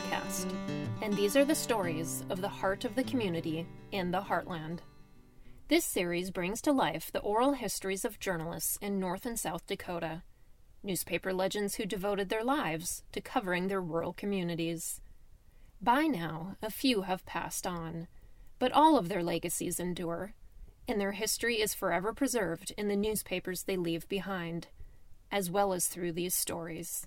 podcast, and these are the stories of the heart of the community in the Heartland. This series brings to life the oral histories of journalists in North and South Dakota, newspaper legends who devoted their lives to covering their rural communities. By now, a few have passed on, but all of their legacies endure, and their history is forever preserved in the newspapers they leave behind, as well as through these stories.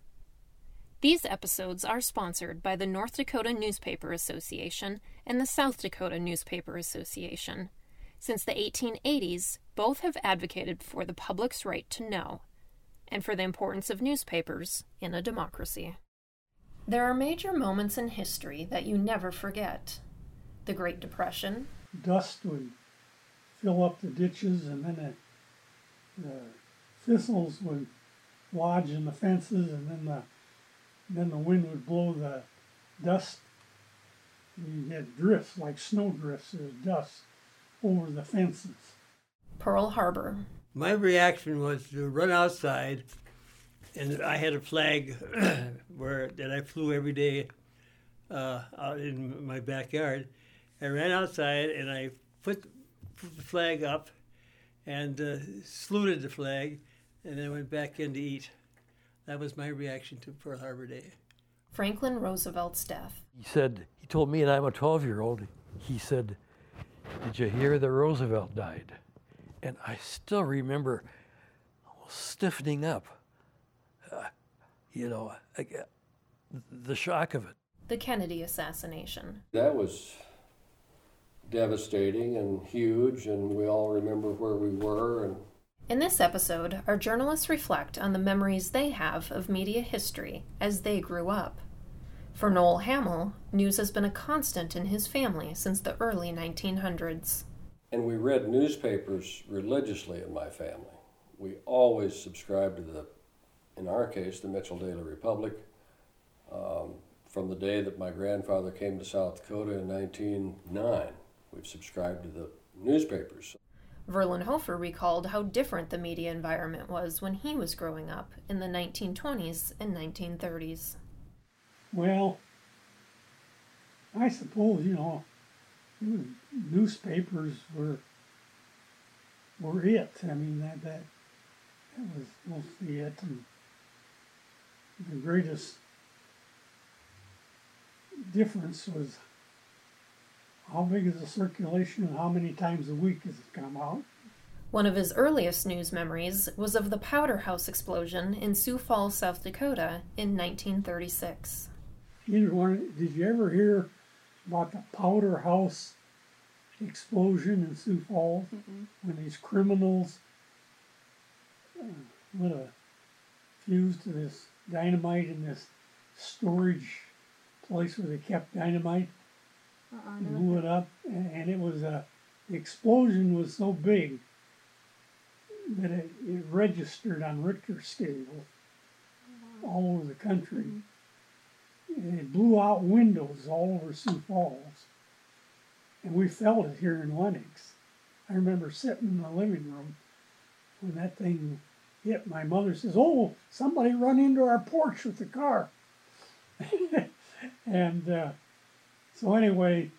These episodes are sponsored by the North Dakota Newspaper Association and the South Dakota Newspaper Association. Since the 1880s, both have advocated for the public's right to know and for the importance of newspapers in a democracy. There are major moments in history that you never forget the Great Depression, dust would fill up the ditches and then the, the thistles would lodge in the fences and then the then the wind would blow the dust. And you had drifts, like snow drifts, there's dust over the fences. Pearl Harbor, My reaction was to run outside, and I had a flag where that I flew every day uh, out in my backyard. I ran outside and I put, put the flag up and uh, saluted the flag, and then went back in to eat. That was my reaction to Pearl Harbor Day. Franklin Roosevelt's death, He said, he told me, and I'm a 12 year old, he said, Did you hear that Roosevelt died? And I still remember stiffening up, uh, you know, I the shock of it. the Kennedy assassination, That was devastating and huge, and we all remember where we were. And In this episode, our journalists reflect on the memories they have of media history as they grew up. For Noel Hamiel, news has been a constant in his family since the early 1900s. and we read newspapers religiously in my family. We always subscribed to the, in our case, the Mitchell Daily Republic. Um, from the day that my grandfather came to South Dakota in 1909, we've subscribed to the newspapers. Verlin Hofer recalled how different the media environment was when he was growing up in the 1920s and 1930s. Well, I suppose, you know, newspapers were were it. I mean that that that was mostly it and the greatest difference was how big is the circulation and how many times a week does it come out. One of his earliest news memories was of the Powder House explosion in Sioux Falls, South Dakota in 1936. Either one, did you ever hear about the Powder House explosion in Sioux Falls when these criminals uh, lit a fuse to this dynamite in this storage place where they kept dynamite and blew it up, and, it was a the explosion was so big that it, it registered on Richter scale all over the country and it blew out windows all over Sioux Falls. And we felt it here in Lennox. I remember sitting in the living room when that thing hit. My mother says, "Oh, somebody run into our porch with the car." and uh, so anyway,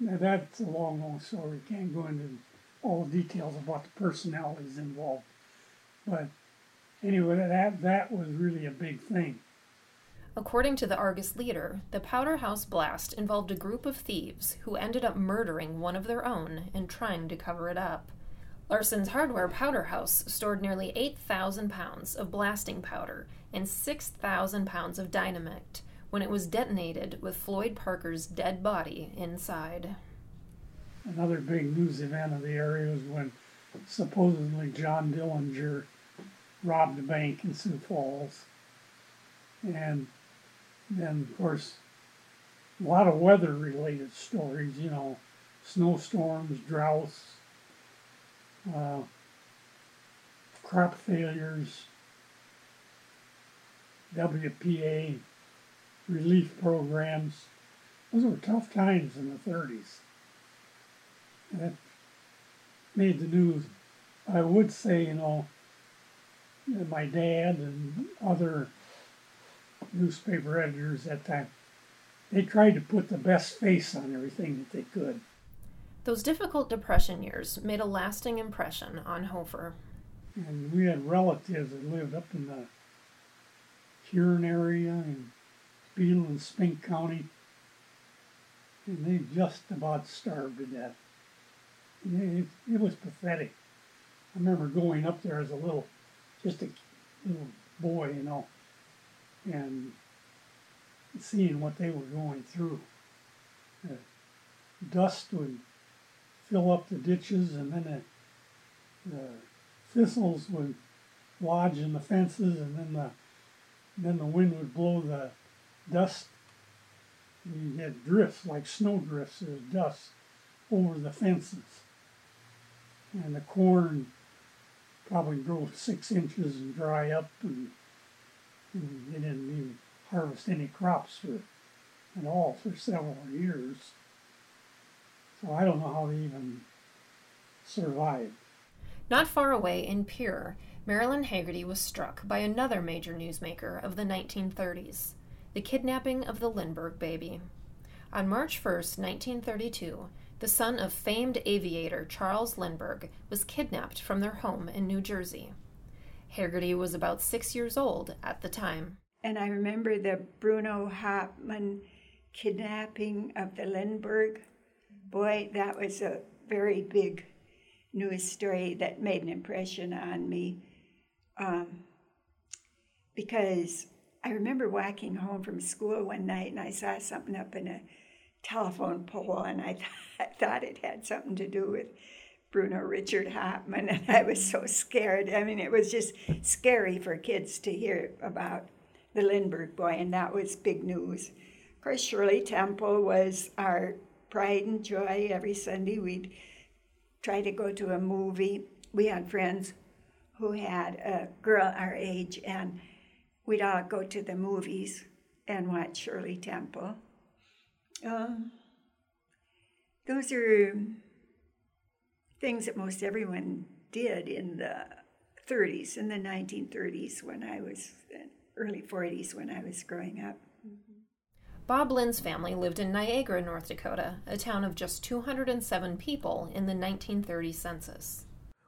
that's a long, long story. Can't go into all the details about the personalities involved, but anyway, that that was really a big thing. According to the Argus leader, the Powder House blast involved a group of thieves who ended up murdering one of their own and trying to cover it up. Larson's Hardware Powder House stored nearly 8,000 pounds of blasting powder and 6,000 pounds of dynamite when it was detonated with Floyd Parker's dead body inside. Another big news event of the area was when supposedly John Dillinger robbed a bank in Sioux Falls. And then, of course, a lot of weather related stories, you know, snowstorms, droughts, uh, crop failures, WPA relief programs. Those were tough times in the 30s. And that made the news. I would say, you know, my dad and other newspaper editors at that time they tried to put the best face on everything that they could. Those difficult Depression years made a lasting impression on Hofer. And we had relatives that lived up in the Huron area and Beadle and Spink County, and they just about starved to death. It, it, was pathetic. I remember going up there as a little, just a little boy, you know, and seeing what they were going through. Uh, dust would fill up the ditches, and then the, the thistles would lodge in the fences, and then the then the wind would blow the dust. You had drifts like snow drifts. There's dust over the fences, and the corn probably grow six inches and dry up, and, and they didn't even harvest any crops for at all for several years. So I don't know how they even survived. Not far away in Pierre, Marilyn Hagerty was struck by another major newsmaker of the 1930s the kidnapping of the Lindbergh baby. On March 1, 1932, the son of famed aviator Charles Lindbergh was kidnapped from their home in New Jersey. Hagerty was about six years old at the time. And I remember the Bruno Hauptmann kidnapping of the Lindbergh. Boy, that was a very big news story that made an impression on me. Um, because I remember walking home from school one night and I saw something up in a telephone pole, and I, th- I thought it had something to do with Bruno Richard Hauptmann, and I was so scared. I mean, it was just scary for kids to hear about the Lindbergh boy, and that was big news. Of course, Shirley Temple was our pride and joy. Every Sunday we'd try to go to a movie. We had friends who had a girl our age, and we'd all go to the movies and watch Shirley Temple. Um, those are things that most everyone did in the 30s, in the 1930s when I was, early 40s when I was growing up. Bob Lind's family lived in Niagara, North Dakota, a town of just 207 people in the 1930 census.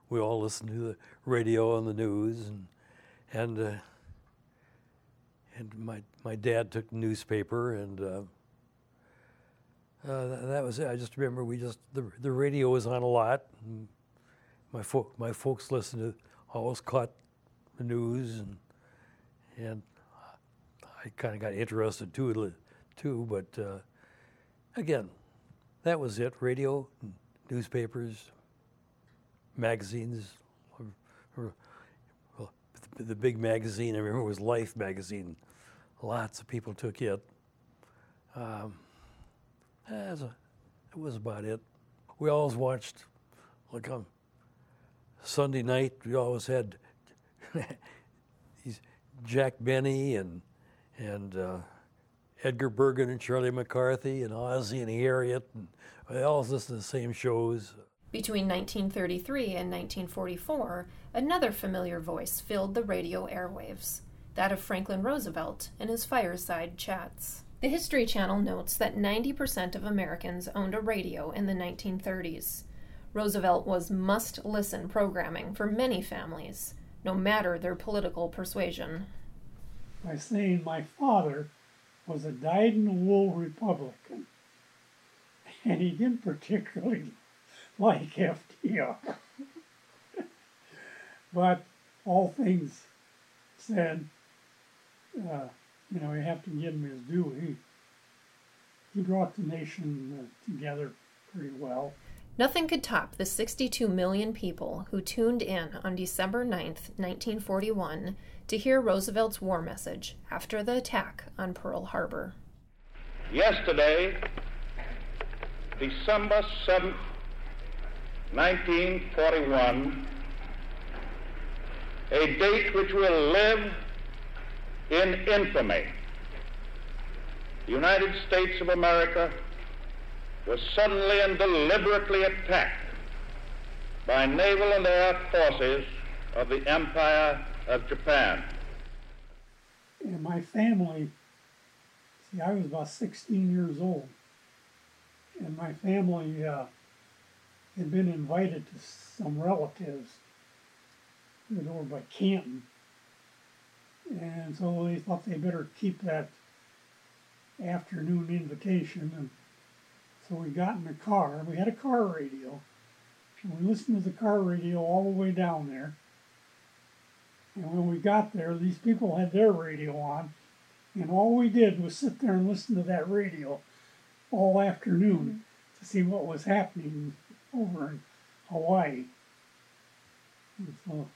We all listened to the radio and the news, and and uh, and my my dad took the newspaper, and uh, uh, that was it. I just remember we just the the radio was on a lot. my folk my folks listened to always caught the news, and and I kind of got interested too too. But uh, again, that was it radio, newspapers, magazines. Or, or, the big magazine, I remember, was Life magazine. Lots of people took it. Um, as a, that was about it. We always watched, like on Sunday night, we always had these Jack Benny and and uh, Edgar Bergen and Charlie McCarthy and Ozzie and Harriet, and they all listened to the same shows. Between 1933 and 1944, another familiar voice filled the radio airwaves, that of Franklin Roosevelt in his fireside chats. The History Channel notes that 90% of Americans owned a radio in the 1930s. Roosevelt was must listen programming for many families, no matter their political persuasion. By saying my father was a dyed in wool Republican, and he didn't particularly like FDR. but all things said, uh, you know, you have to give him his due. He he brought the nation uh, together pretty well. Nothing could top the 62 million people who tuned in on December 9th, 1941, to hear Roosevelt's war message after the attack on Pearl Harbor. Yesterday, December 7th, 1941, a date which will live in infamy. The United States of America was suddenly and deliberately attacked by naval and air forces of the Empire of Japan. And my family See, I was about 16 years old, and my family uh, had been invited to some relatives were by Canton. And so they thought they better keep that afternoon invitation. And so we got in the car. We had a car radio. And we listened to the car radio all the way down there. And when we got there, these people had their radio on. And all we did was sit there and listen to that radio all afternoon mm-hmm. to see what was happening over in Hawaii. And so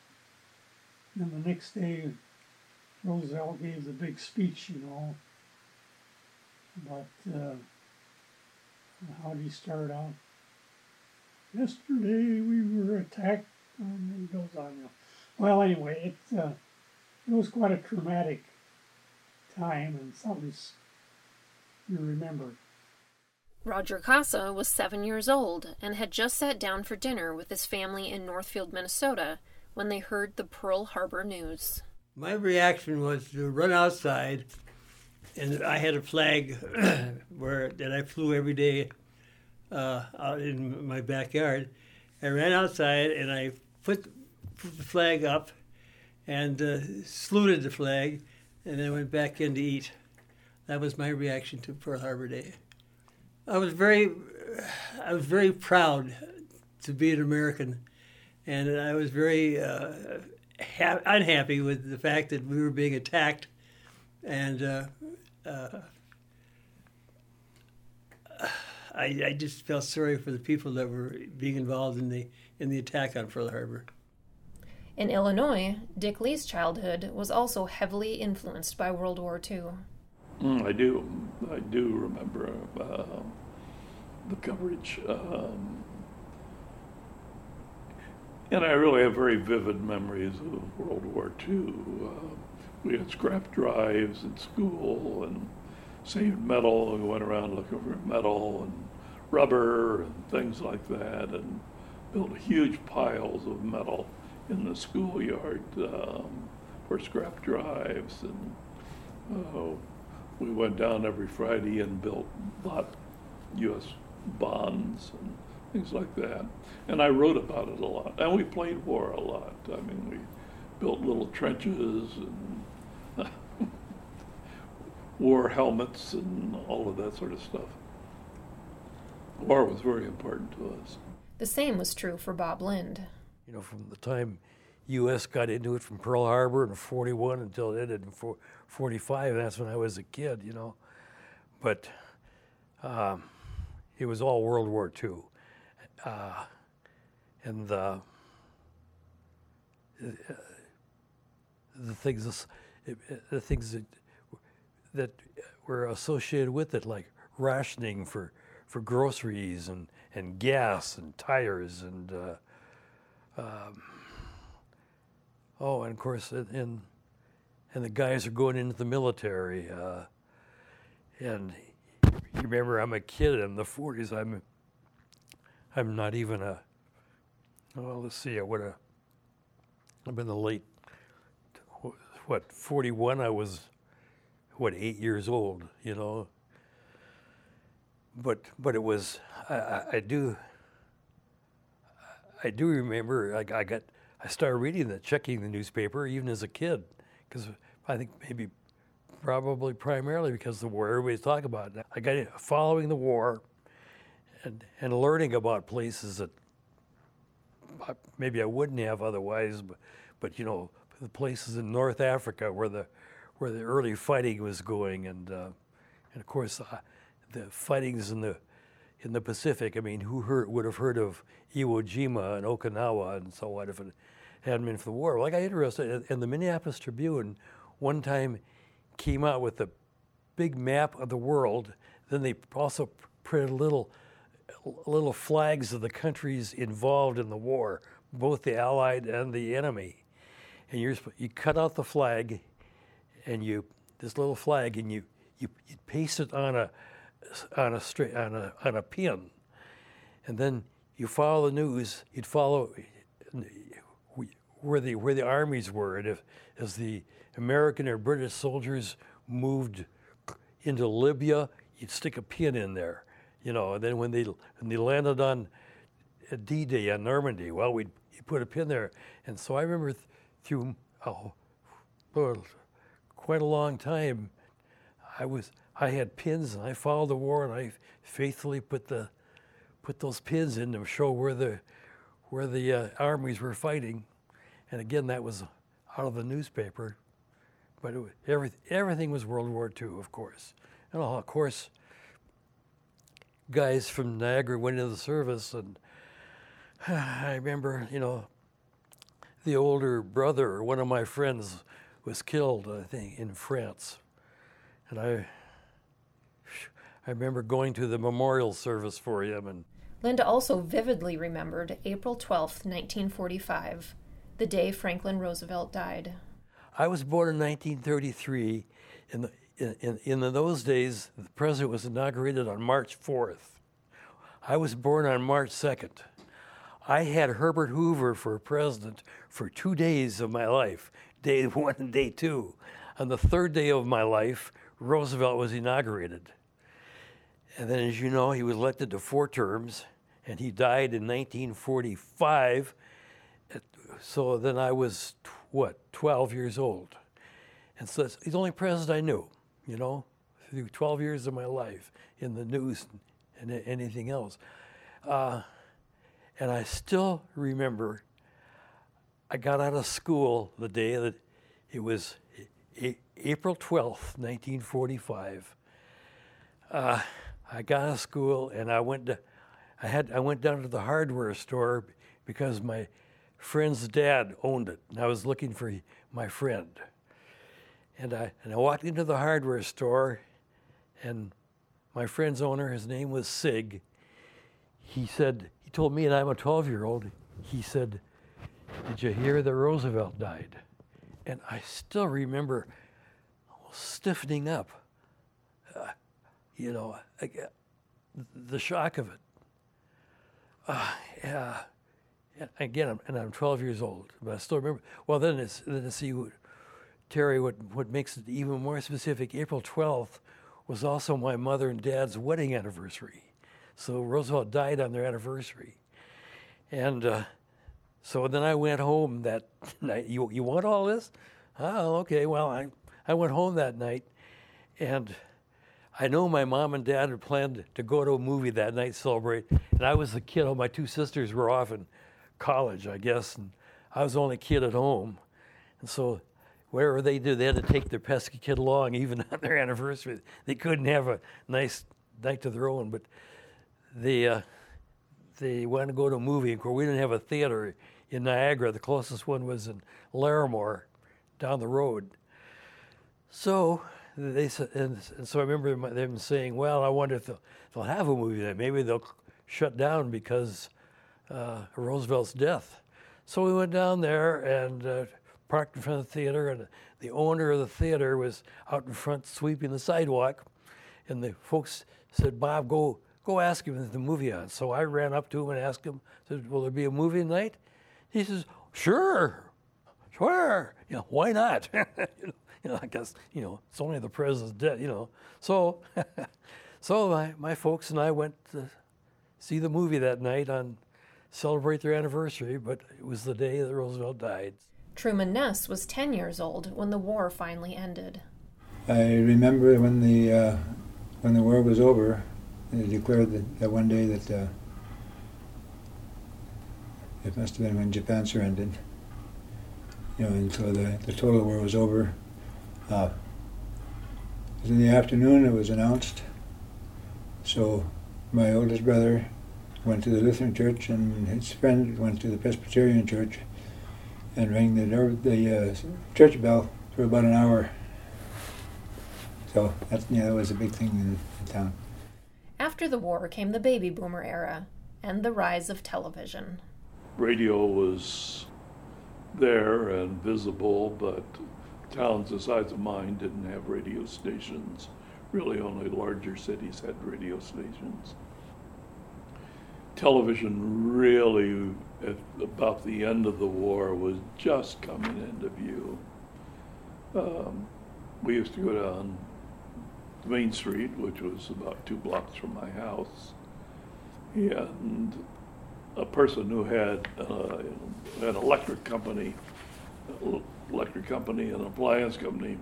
then the next day, Roosevelt gave the big speech, you know. But uh, how did he start out? Yesterday we were attacked, and he goes on. You know. Well, anyway, it uh, it was quite a traumatic time and something you remember. Roger Casa was seven years old and had just sat down for dinner with his family in Northfield, Minnesota, when they heard the Pearl Harbor news. My reaction was to run outside, and I had a flag where that I flew every day uh, out in my backyard. I ran outside and I put, put the flag up and uh, saluted the flag, and then went back in to eat. That was my reaction to Pearl Harbor Day. I was very, I was very proud to be an American, and I was very uh, ha- unhappy with the fact that we were being attacked, and uh, uh, I, I just felt sorry for the people that were being involved in the in the attack on Pearl Harbor. In Illinois, Dick Lee's childhood was also heavily influenced by World War II. Mm, I do. I do remember uh, the coverage. Um, and I really have very vivid memories of World War II. Uh, we had scrap drives in school and saved metal. We went around looking for metal and rubber and things like that and built huge piles of metal in the schoolyard um, for scrap drives. And uh, we went down every Friday and built, bought U.S. bonds and things like that. And I wrote about it a lot. And we played war a lot. I mean, we built little trenches and wore helmets and all of that sort of stuff. War was very important to us. The same was true for Bob Lind. You know, from the time U.S. got into it from Pearl Harbor in 41 until it ended in 45, that's when I was a kid, you know. But um, it was all World War II. Uh, and the, uh, the things, the things that, that were associated with it, like rationing for, for groceries and, and gas and tires and uh, um, oh, and of course, and and the guys are going into the military. Uh, and you remember, I'm a kid in the 40s. I'm I'm not even a. Well, let's see. I would have. I'm in the late. What 41? I was, what eight years old. You know. But but it was I, I, do. I do remember I, I got I started reading the checking the newspaper even as a kid because I think maybe probably primarily because the war everybody's talking about. I got it following the war and and learning about places that maybe I wouldn't have otherwise but, but you know the places in North Africa where the where the early fighting was going and uh, and of course uh, the fightings in the in the Pacific. I mean, who heard, would have heard of Iwo Jima and Okinawa and so on if it hadn't been for the war? Well, I got interested, and the Minneapolis Tribune one time came out with a big map of the world. Then they also printed a little little flags of the countries involved in the war, both the Allied and the enemy. And you you cut out the flag, and you this little flag, and you you, you paste it on a on a straight on a on a pin, and then you follow the news. You'd follow where the where the armies were, and if as the American or British soldiers moved into Libya, you'd stick a pin in there, you know. And then when they when they landed on D-Day on Normandy, well, you put a pin there. And so I remember th- through oh, quite a long time, I was I had pins and I followed the war and I faithfully put the put those pins in to show where the where the uh, armies were fighting. And again, that was out of the newspaper. But it, everything was World War II, of course. And uh, of course, guys from Niagara went into the service, and I remember, you know, the older brother, one of my friends, was killed, I think, in France. And I, I remember going to the memorial service for him, and Linda also vividly remembered April 12th, 1945, the day Franklin Roosevelt died. I was born in 1933. In, the, in, in, in those days, the president was inaugurated on March 4th. I was born on March 2nd. I had Herbert Hoover for president for two days of my life, day one and day two. On the third day of my life, Roosevelt was inaugurated. And then, as you know, he was elected to four terms, and he died in 1945 so then I was, what, 12 years old. And so he's the only president I knew, you know, through 12 years of my life in the news and anything else. Uh, and I still remember I got out of school the day that it was a- April 12th, 1945. Uh, I got out of school and I went to, I had I went down to the hardware store because my friend's dad owned it, and I was looking for my friend. And I and I walked into the hardware store, and my friend's owner, his name was Sig. He said he told me, and I'm a 12 year old. He said, "Did you hear that Roosevelt died?" And I still remember stiffening up. Uh, you know, I, the shock of it. Uh, yeah. Again, I'm, and I'm 12 years old, but I still remember. Well, then it's then see what, Terry, what what makes it even more specific. April 12th was also my mother and dad's wedding anniversary, so Roosevelt died on their anniversary, and uh, so then I went home that night. You you want all this? Oh, okay. Well, I I went home that night, and I know my mom and dad had planned to go to a movie that night, celebrate, and I was the kid. All my two sisters were off in college, I guess, and I was the only kid at home, and so wherever they do, they had to take their pesky kid along, even on their anniversary. They couldn't have a nice night of their own, but they uh, they wanted to go to a movie. Of course, we didn't have a theater in Niagara. The closest one was in Larimore, down the road. So they and, and so I remember them saying, "Well, I wonder if they'll, they'll have a movie night. Maybe they'll shut down because uh, Roosevelt's death." So we went down there and uh, parked in front of the theater, and the owner of the theater was out in front sweeping the sidewalk, and the folks said, "Bob, go go ask him if the movie on." So I ran up to him and asked him, "Said, will there be a movie tonight?" He says, "Sure." Sure, you know, why not? you, know, you know, I guess, you know, it's only the president's dead, you know. So, so my, my folks and I went to see the movie that night on celebrate their anniversary, but it was the day that Roosevelt died. Truman Ness was 10 years old when the war finally ended. I remember when the uh, when the war was over, they declared that, that one day that uh, it must have been when Japan surrendered. You know, and so the, the total war was over. Uh, in the afternoon. It was announced. So my oldest brother went to the Lutheran church, and his friend went to the Presbyterian church, and rang the door, the uh, church bell for about an hour. So that's yeah, that was a big thing in, in town. After the war came the baby boomer era and the rise of television. radio was there and visible, but towns the size of mine didn't have radio stations. Really, only larger cities had radio stations. Television really, at about the end of the war, was just coming into view. Um, we used to go down Main Street, which was about two blocks from my house. And a person who had uh, an electric company, electric company, an appliance company,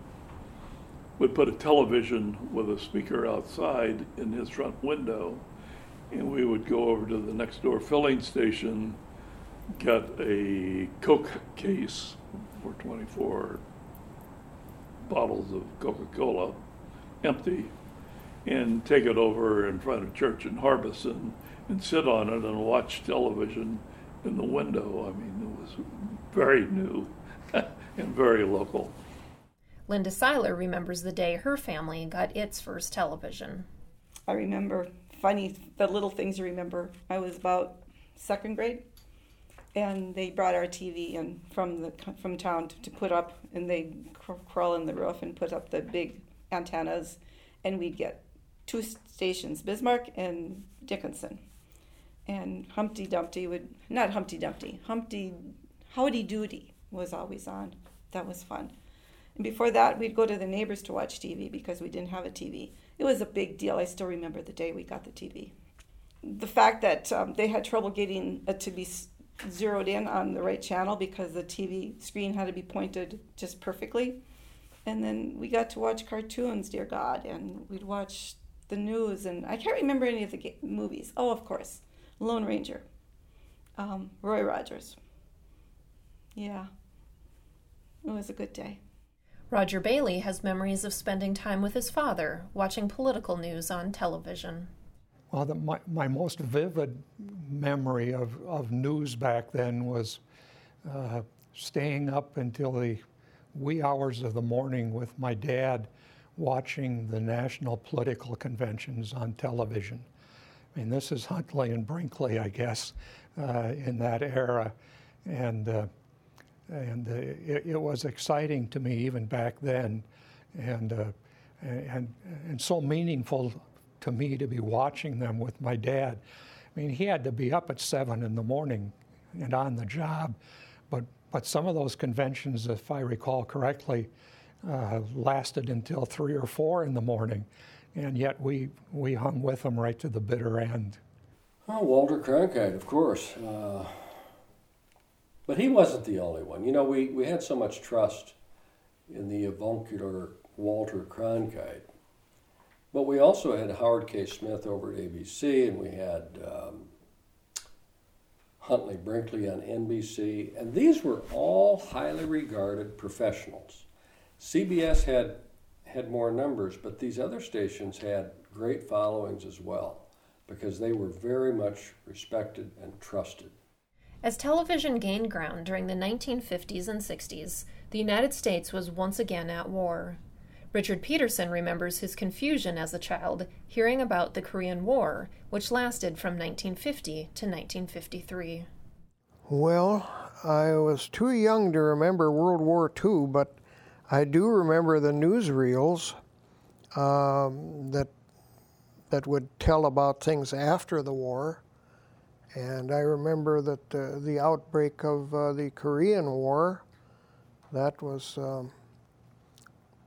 would put a television with a speaker outside in his front window, and we would go over to the next door filling station, get a Coke case for 24 bottles of Coca Cola, empty, and take it over in front of church in Harbison and sit on it and watch television in the window. I mean, it was very new and very local. Linda Seiler remembers the day her family got its first television. I remember funny, the little things you remember. I was about second grade, and they brought our TV in from the from town to, to put up, and they cr- crawl in the roof and put up the big antennas, and we'd get two stations, Bismarck and Dickinson, and Humpty Dumpty would not Humpty Dumpty, Humpty Howdy Doody was always on. That was fun. And before that, we'd go to the neighbors to watch TV because we didn't have a TV. It was a big deal. I still remember the day we got the TV. The fact that um, they had trouble getting it to be zeroed in on the right channel because the TV screen had to be pointed just perfectly. And then we got to watch cartoons, dear God, and we'd watch the news. And I can't remember any of the movies. Oh, of course, Lone Ranger, um, Roy Rogers. Yeah, it was a good day. Roger Bailey has memories of spending time with his father watching political news on television. Well, the, my, my most vivid memory of, of news back then was uh, staying up until the wee hours of the morning with my dad watching the national political conventions on television. I mean, this is Huntley and Brinkley, I guess, uh, in that era. And uh, and uh, it, it, was exciting to me even back then, and uh, and and so meaningful to me to be watching them with my dad. I mean, he had to be up at seven in the morning and on the job, but but some of those conventions, if I recall correctly, uh, lasted until three or four in the morning, and yet we we hung with them right to the bitter end. Oh, Walter Cronkite, of course. Uh, but he wasn't the only one. You know, we, we had so much trust in the avuncular Walter Cronkite. But we also had Howard K. Smith over at ABC, and we had um, Huntley Brinkley on NBC, and these were all highly regarded professionals. CBS had had more numbers, but these other stations had great followings as well because they were very much respected and trusted. As television gained ground during the 1950s and 60s, the United States was once again at war. Richard Peterson remembers his confusion as a child hearing about the Korean War, which lasted from 1950 to 1953. Well, I was too young to remember World War II, but I do remember the newsreels um, that that would tell about things after the war. And I remember that uh, the outbreak of uh, the Korean War, that was um,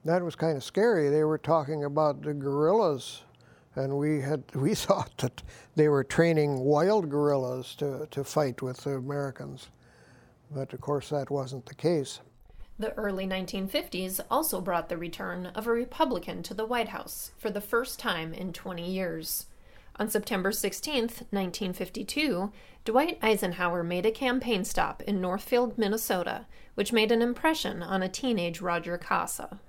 that was kind of scary. They were talking about the guerrillas, and we had we thought that they were training wild gorillas to, to fight with the Americans, but of course that wasn't the case. The early 1950s also brought the return of a Republican to the White House for the first time in 20 years. On September 16, 1952, Dwight Eisenhower made a campaign stop in Northfield, Minnesota, which made an impression on a teenage Roger Casa.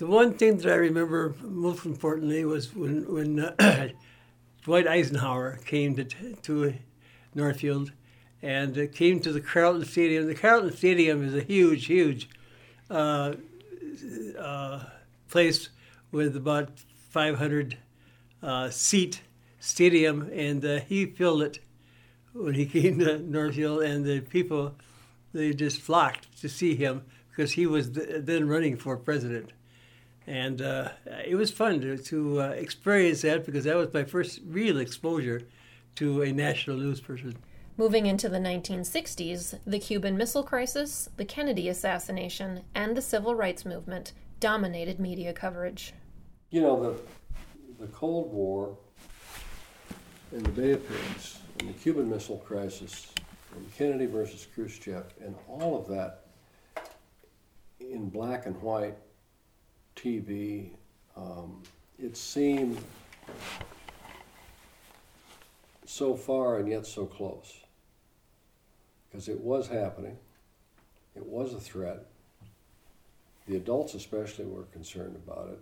The one thing that I remember most importantly was when, when uh, Dwight Eisenhower came to, to Northfield and uh, came to the Carleton Stadium. The Carleton Stadium is a huge, huge uh, uh place with about 500 uh, seat stadium, and uh, he filled it when he came to Northfield, and the people they just flocked to see him because he was then running for president, and uh, it was fun to, to uh, experience that because that was my first real exposure to a national news person. Moving into the 1960s, the Cuban Missile Crisis, the Kennedy assassination, and the Civil Rights Movement dominated media coverage. you know, the, the Cold War and the Bay of Pigs and the Cuban Missile Crisis and Kennedy versus Khrushchev and all of that in black and white TV, um, it seemed so far and yet so close. Because it was happening, it was a threat. The adults, especially, were concerned about it.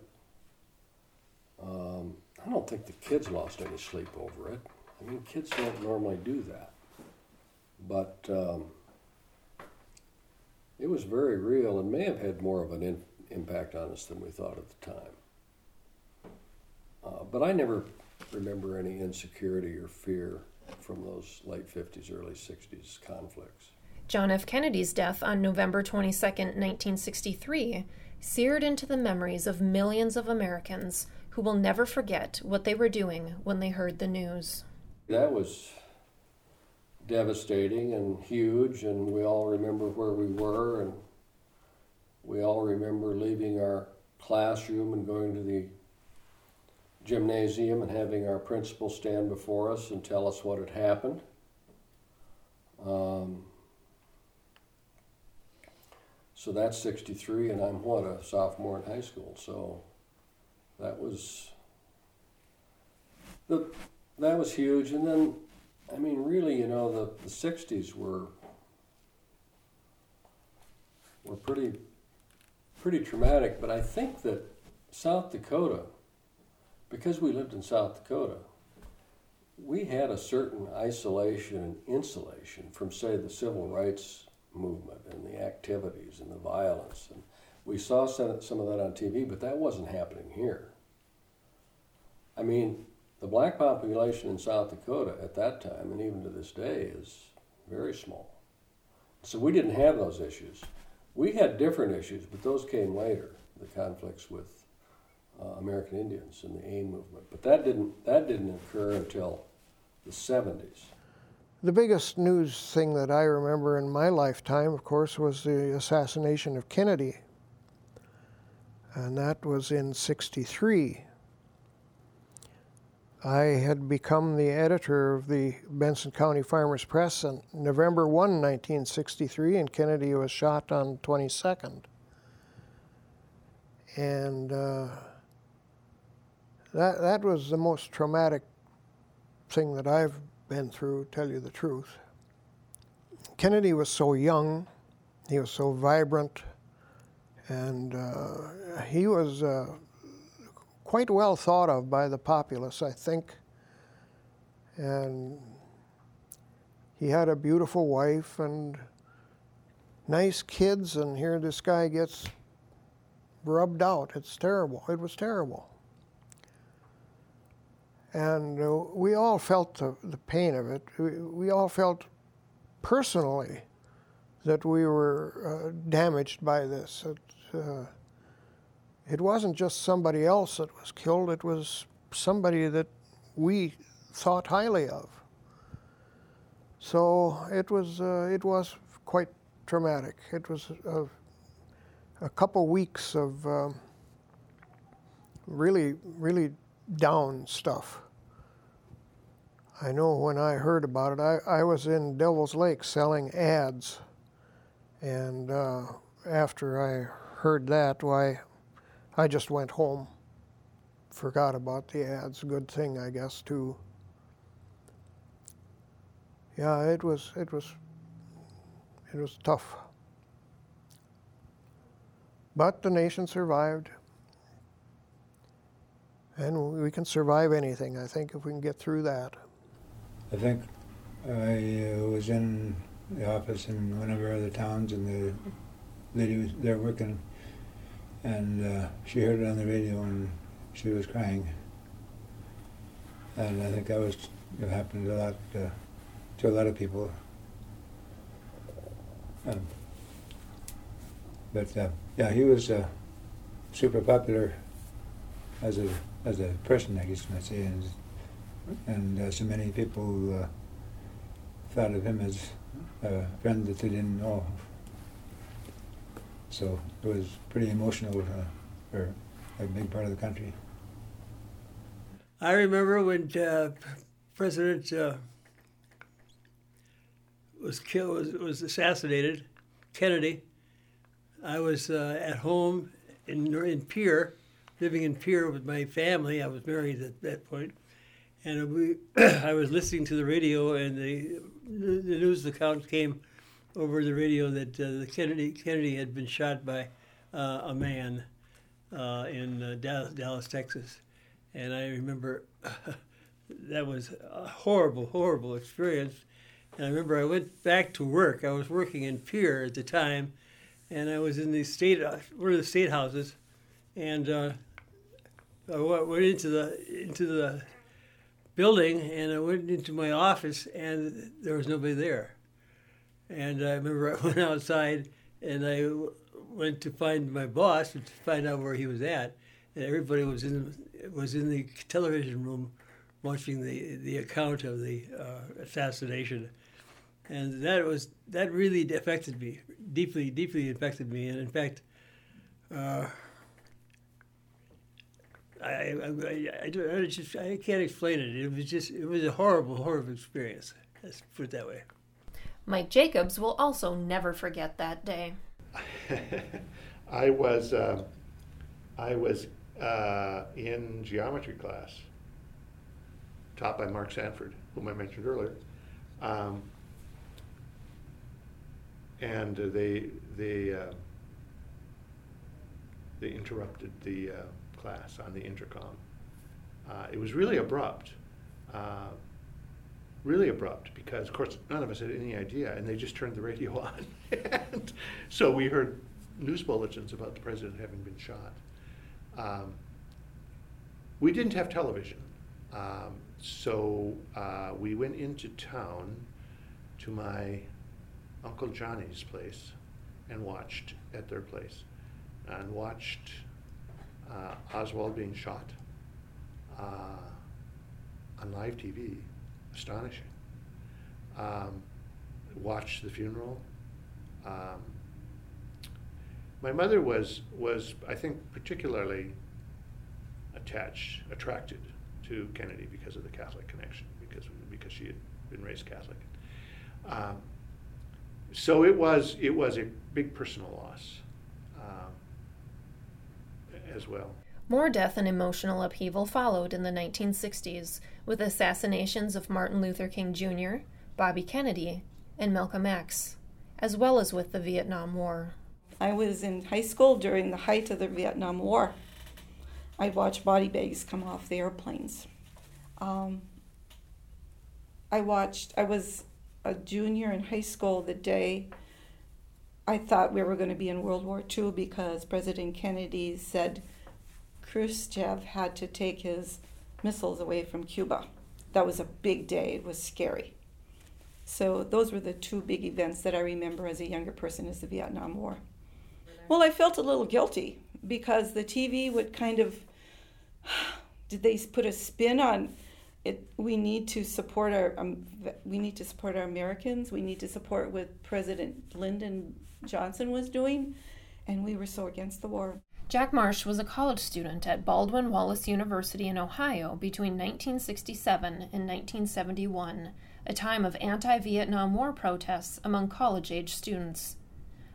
Um, I don't think the kids lost any sleep over it. I mean, kids don't normally do that. But um, it was very real and may have had more of an in, impact on us than we thought at the time. Uh, but I never remember any insecurity or fear from those late 50s, early 60s conflicts. John F. Kennedy's death on November 22, 1963, seared into the memories of millions of Americans who will never forget what they were doing when they heard the news. That was devastating and huge, and we all remember where we were, and we all remember leaving our classroom and going to the gymnasium and having our principal stand before us and tell us what had happened. Um, so that's 63, and I'm what, a sophomore in high school. So that was the, that was huge. And then, I mean, really, you know, the, the 60s were were pretty pretty traumatic. But I think that South Dakota because we lived in South Dakota, we had a certain isolation and insulation from, say, the civil rights movement and the activities and the violence. And we saw some of that on TV, but that wasn't happening here. I mean, the black population in South Dakota at that time, and even to this day, is very small. So we didn't have those issues. We had different issues, but those came later the conflicts with uh, American Indians and the AIM movement. But that didn't that didn't occur until the 70s. The biggest news thing that I remember in my lifetime, of course, was the assassination of Kennedy. And that was in 63. I had become the editor of the Benson County Farmers Press on November 1, 1963, and Kennedy was shot on 22nd. And uh, that, that was the most traumatic thing that I've been through, tell you the truth. Kennedy was so young, he was so vibrant, and uh, he was uh, quite well thought of by the populace, I think. And he had a beautiful wife and nice kids, and here this guy gets rubbed out. It's terrible. It was terrible. And uh, we all felt the, the pain of it. We, we, all felt personally that we were uh, damaged by this. It, uh, it wasn't just somebody else that was killed, it was somebody that we thought highly of. So it was, uh, it was quite traumatic. It was a, a couple weeks of um, really, really down stuff. I know when I heard about it, I, I was in Devil's Lake selling ads. And uh, after I heard that, why, I just went home. Forgot about the ads. Good thing, I guess, too. Yeah, it was, it was, it was tough. But the nation survived. And we can survive anything, I think, if we can get through that. I think I uh, was in the office in one of our other towns, and the lady was there working, and uh, she heard it on the radio, and she was crying. And I think that was it happened a lot uh, to a lot of people. Um, but uh, yeah, he was uh, super popular as a as a person, I guess you might say, and, and uh, so many people uh, thought of him as a friend that they didn't know. So it was pretty emotional uh, for a big part of the country. I remember when uh, President uh, was killed, was, was assassinated, Kennedy. I was uh, at home in in Pierre, living in Pierre with my family. I was married at that point, and we I was listening to the radio, and the the news account came over the radio that uh, the Kennedy Kennedy had been shot by uh, a man uh, in Dallas, Dallas, Texas, and I remember that was a horrible, horrible experience. And I remember I went back to work. I was working in Pierre at the time, and I was in the state one of the state houses, and uh, I went into the into the building, and I went into my office, and there was nobody there. And I remember I went outside, and I went to find my boss to find out where he was at, and everybody was in was in the television room watching the the account of the uh, assassination, and that was that really affected me deeply, deeply affected me, and in fact. Uh, I, I, I, I, just I can't explain it. It was just it was a horrible, horrible experience. Let's put it that way. Mike Jacobs will also never forget that day. I was uh, I was uh, in geometry class, taught by Mark Sanford, whom I mentioned earlier, um, and they they uh, they interrupted the uh, class on the intercom. Uh, it was really abrupt, uh, really abrupt, because of course none of us had any idea, and they just turned the radio on. and so we heard news bulletins about the president having been shot. Um, we didn't have television, um, so uh, we went into town to my Uncle Johnny's place and watched at their place and watched uh, Oswald being shot uh, on live TV. Astonishing. Um, watched the funeral. Um, my mother was was I think particularly attached, attracted to Kennedy because of the Catholic connection, because because she had been raised Catholic. Um, so it was it was a big personal loss um, as well. More death and emotional upheaval followed in the 1960s, with assassinations of Martin Luther King Jr., Bobby Kennedy, and Malcolm X, as well as with the Vietnam War. I was in high school during the height of the Vietnam War. I watched body bags come off the airplanes. Um, I watched, I was a junior in high school the day I thought we were going to be in World War II because President Kennedy said Khrushchev had to take his missiles away from Cuba. That was a big day, it was scary. So, those were the two big events that I remember as a younger person is the Vietnam War. Well, I felt a little guilty because the TV would kind of did they put a spin on it we need to support our um, we need to support our Americans. We need to support what President Lyndon Johnson was doing and we were so against the war. Jack Marsh was a college student at Baldwin Wallace University in Ohio between 1967 and 1971, a time of anti Vietnam War protests among college age students.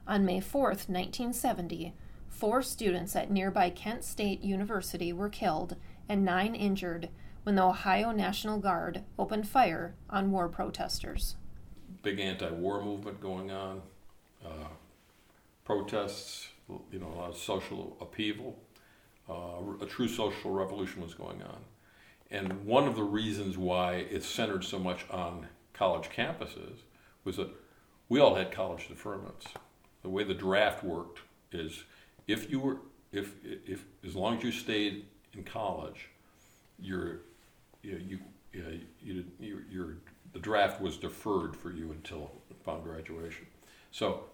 On May 4, 1970, four students at nearby Kent State University were killed and nine injured when the Ohio National Guard opened fire on war protesters. Big anti war movement going on, uh, protests, you know, a lot of social upheaval. Uh, a true social revolution was going on. And one of the reasons why it centered so much on college campuses was that we all had college deferments the way the draft worked is if you were if if as long as you stayed in college, your you you you, you your the draft was deferred for you until upon graduation. So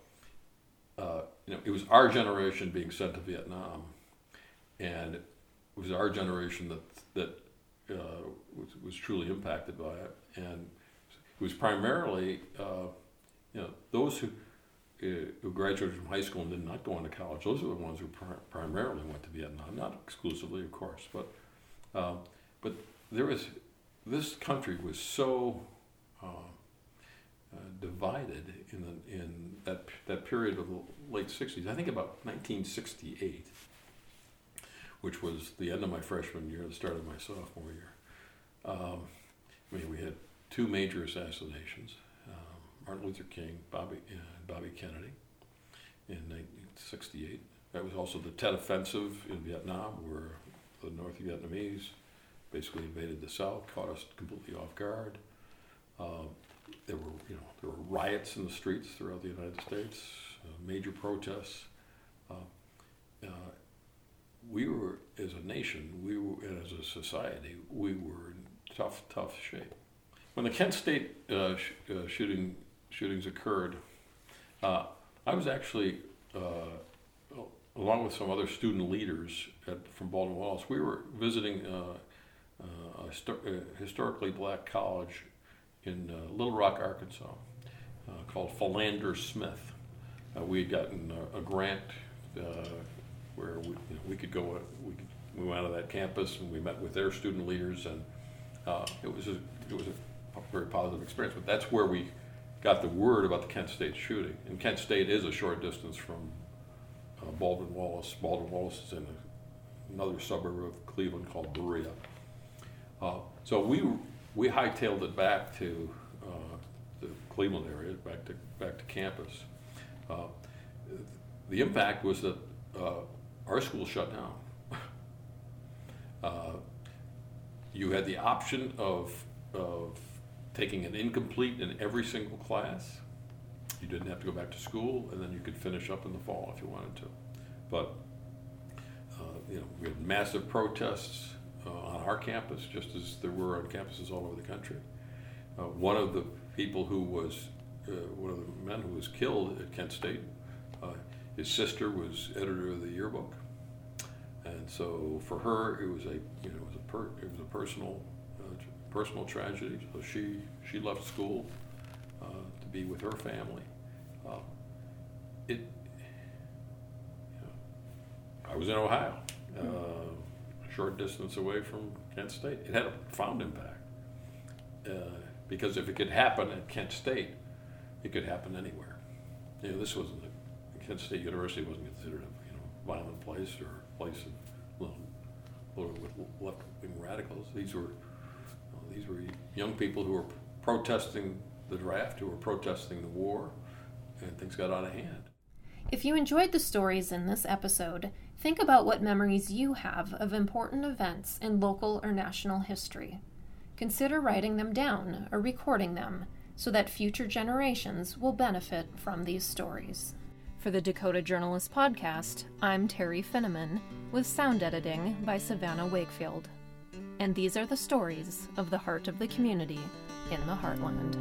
uh, you know it was our generation being sent to Vietnam, and it was our generation that that uh, was, was truly impacted by it, and it was primarily uh, you know those who uh, who graduated from high school and did not go into college, those are the ones who primarily went to Vietnam, not exclusively, of course, but um, but there was this country was so uh, uh, divided in the, in that that period of the late '60s. I think about 1968, which was the end of my freshman year, the start of my sophomore year. Um, I mean, we had two major assassinations: um, Martin Luther King, Bobby uh, Bobby Kennedy, in 1968. That was also the Tet Offensive in Vietnam, where the North Vietnamese basically invaded the South, caught us completely off guard. Uh, there were, you know, there were riots in the streets throughout the United States, uh, major protests. Uh, uh we were, as a nation, we were, and as a society, we were in tough, tough shape. When the Kent State sh- shooting shootings occurred, I was actually along with some other student leaders at, from Baldwin Wallace, we were visiting uh, uh, a, sto- a, historically black college in uh, Little Rock, Arkansas, uh, called Philander Smith. Uh, we had gotten a, a grant uh, where we, you know, we could go, we, could, we went to that campus and we met with their student leaders, and it was a, it was a very positive experience. But that's where we got the word about the Kent State shooting. And Kent State is a short distance from uh, Baldwin Wallace. Baldwin Wallace is in a, another suburb of Cleveland called Berea. Uh, so we we hightailed it back to uh, the Cleveland area, back to back to campus. Uh, the impact was that uh, our school shut down. Uh, you had the option of of taking an incomplete in every single class you didn't have to go back to school, and then you could finish up in the fall if you wanted to. But uh, you know, we had massive protests uh, on our campus, just as there were on campuses all over the country. Uh, one of the people who was uh, one of the men who was killed at Kent State, uh, his sister was editor of the yearbook, and so for her it was a you know it was a per, it was a personal uh, personal tragedy. So she she left school to be with her family uh, it, you know, I was in Ohio, uh, a short distance away from Kent State. It had a profound impact uh, because if it could happen at Kent State, it could happen anywhere. You know, this wasn't a, Kent State University wasn't considered a you know violent place or a place of little, with left-wing radicals. These were these were young people who were protesting the draft, who were protesting the war, and things got out of hand. If you enjoyed the stories in this episode, think about what memories you have of important events in local or national history. Consider writing them down or recording them so that future generations will benefit from these stories. For the Dakota Journalist Podcast, I'm Teri Finneman, with sound editing by Savannah Wakefield. And these are the stories of the heart of the community in the Heartland.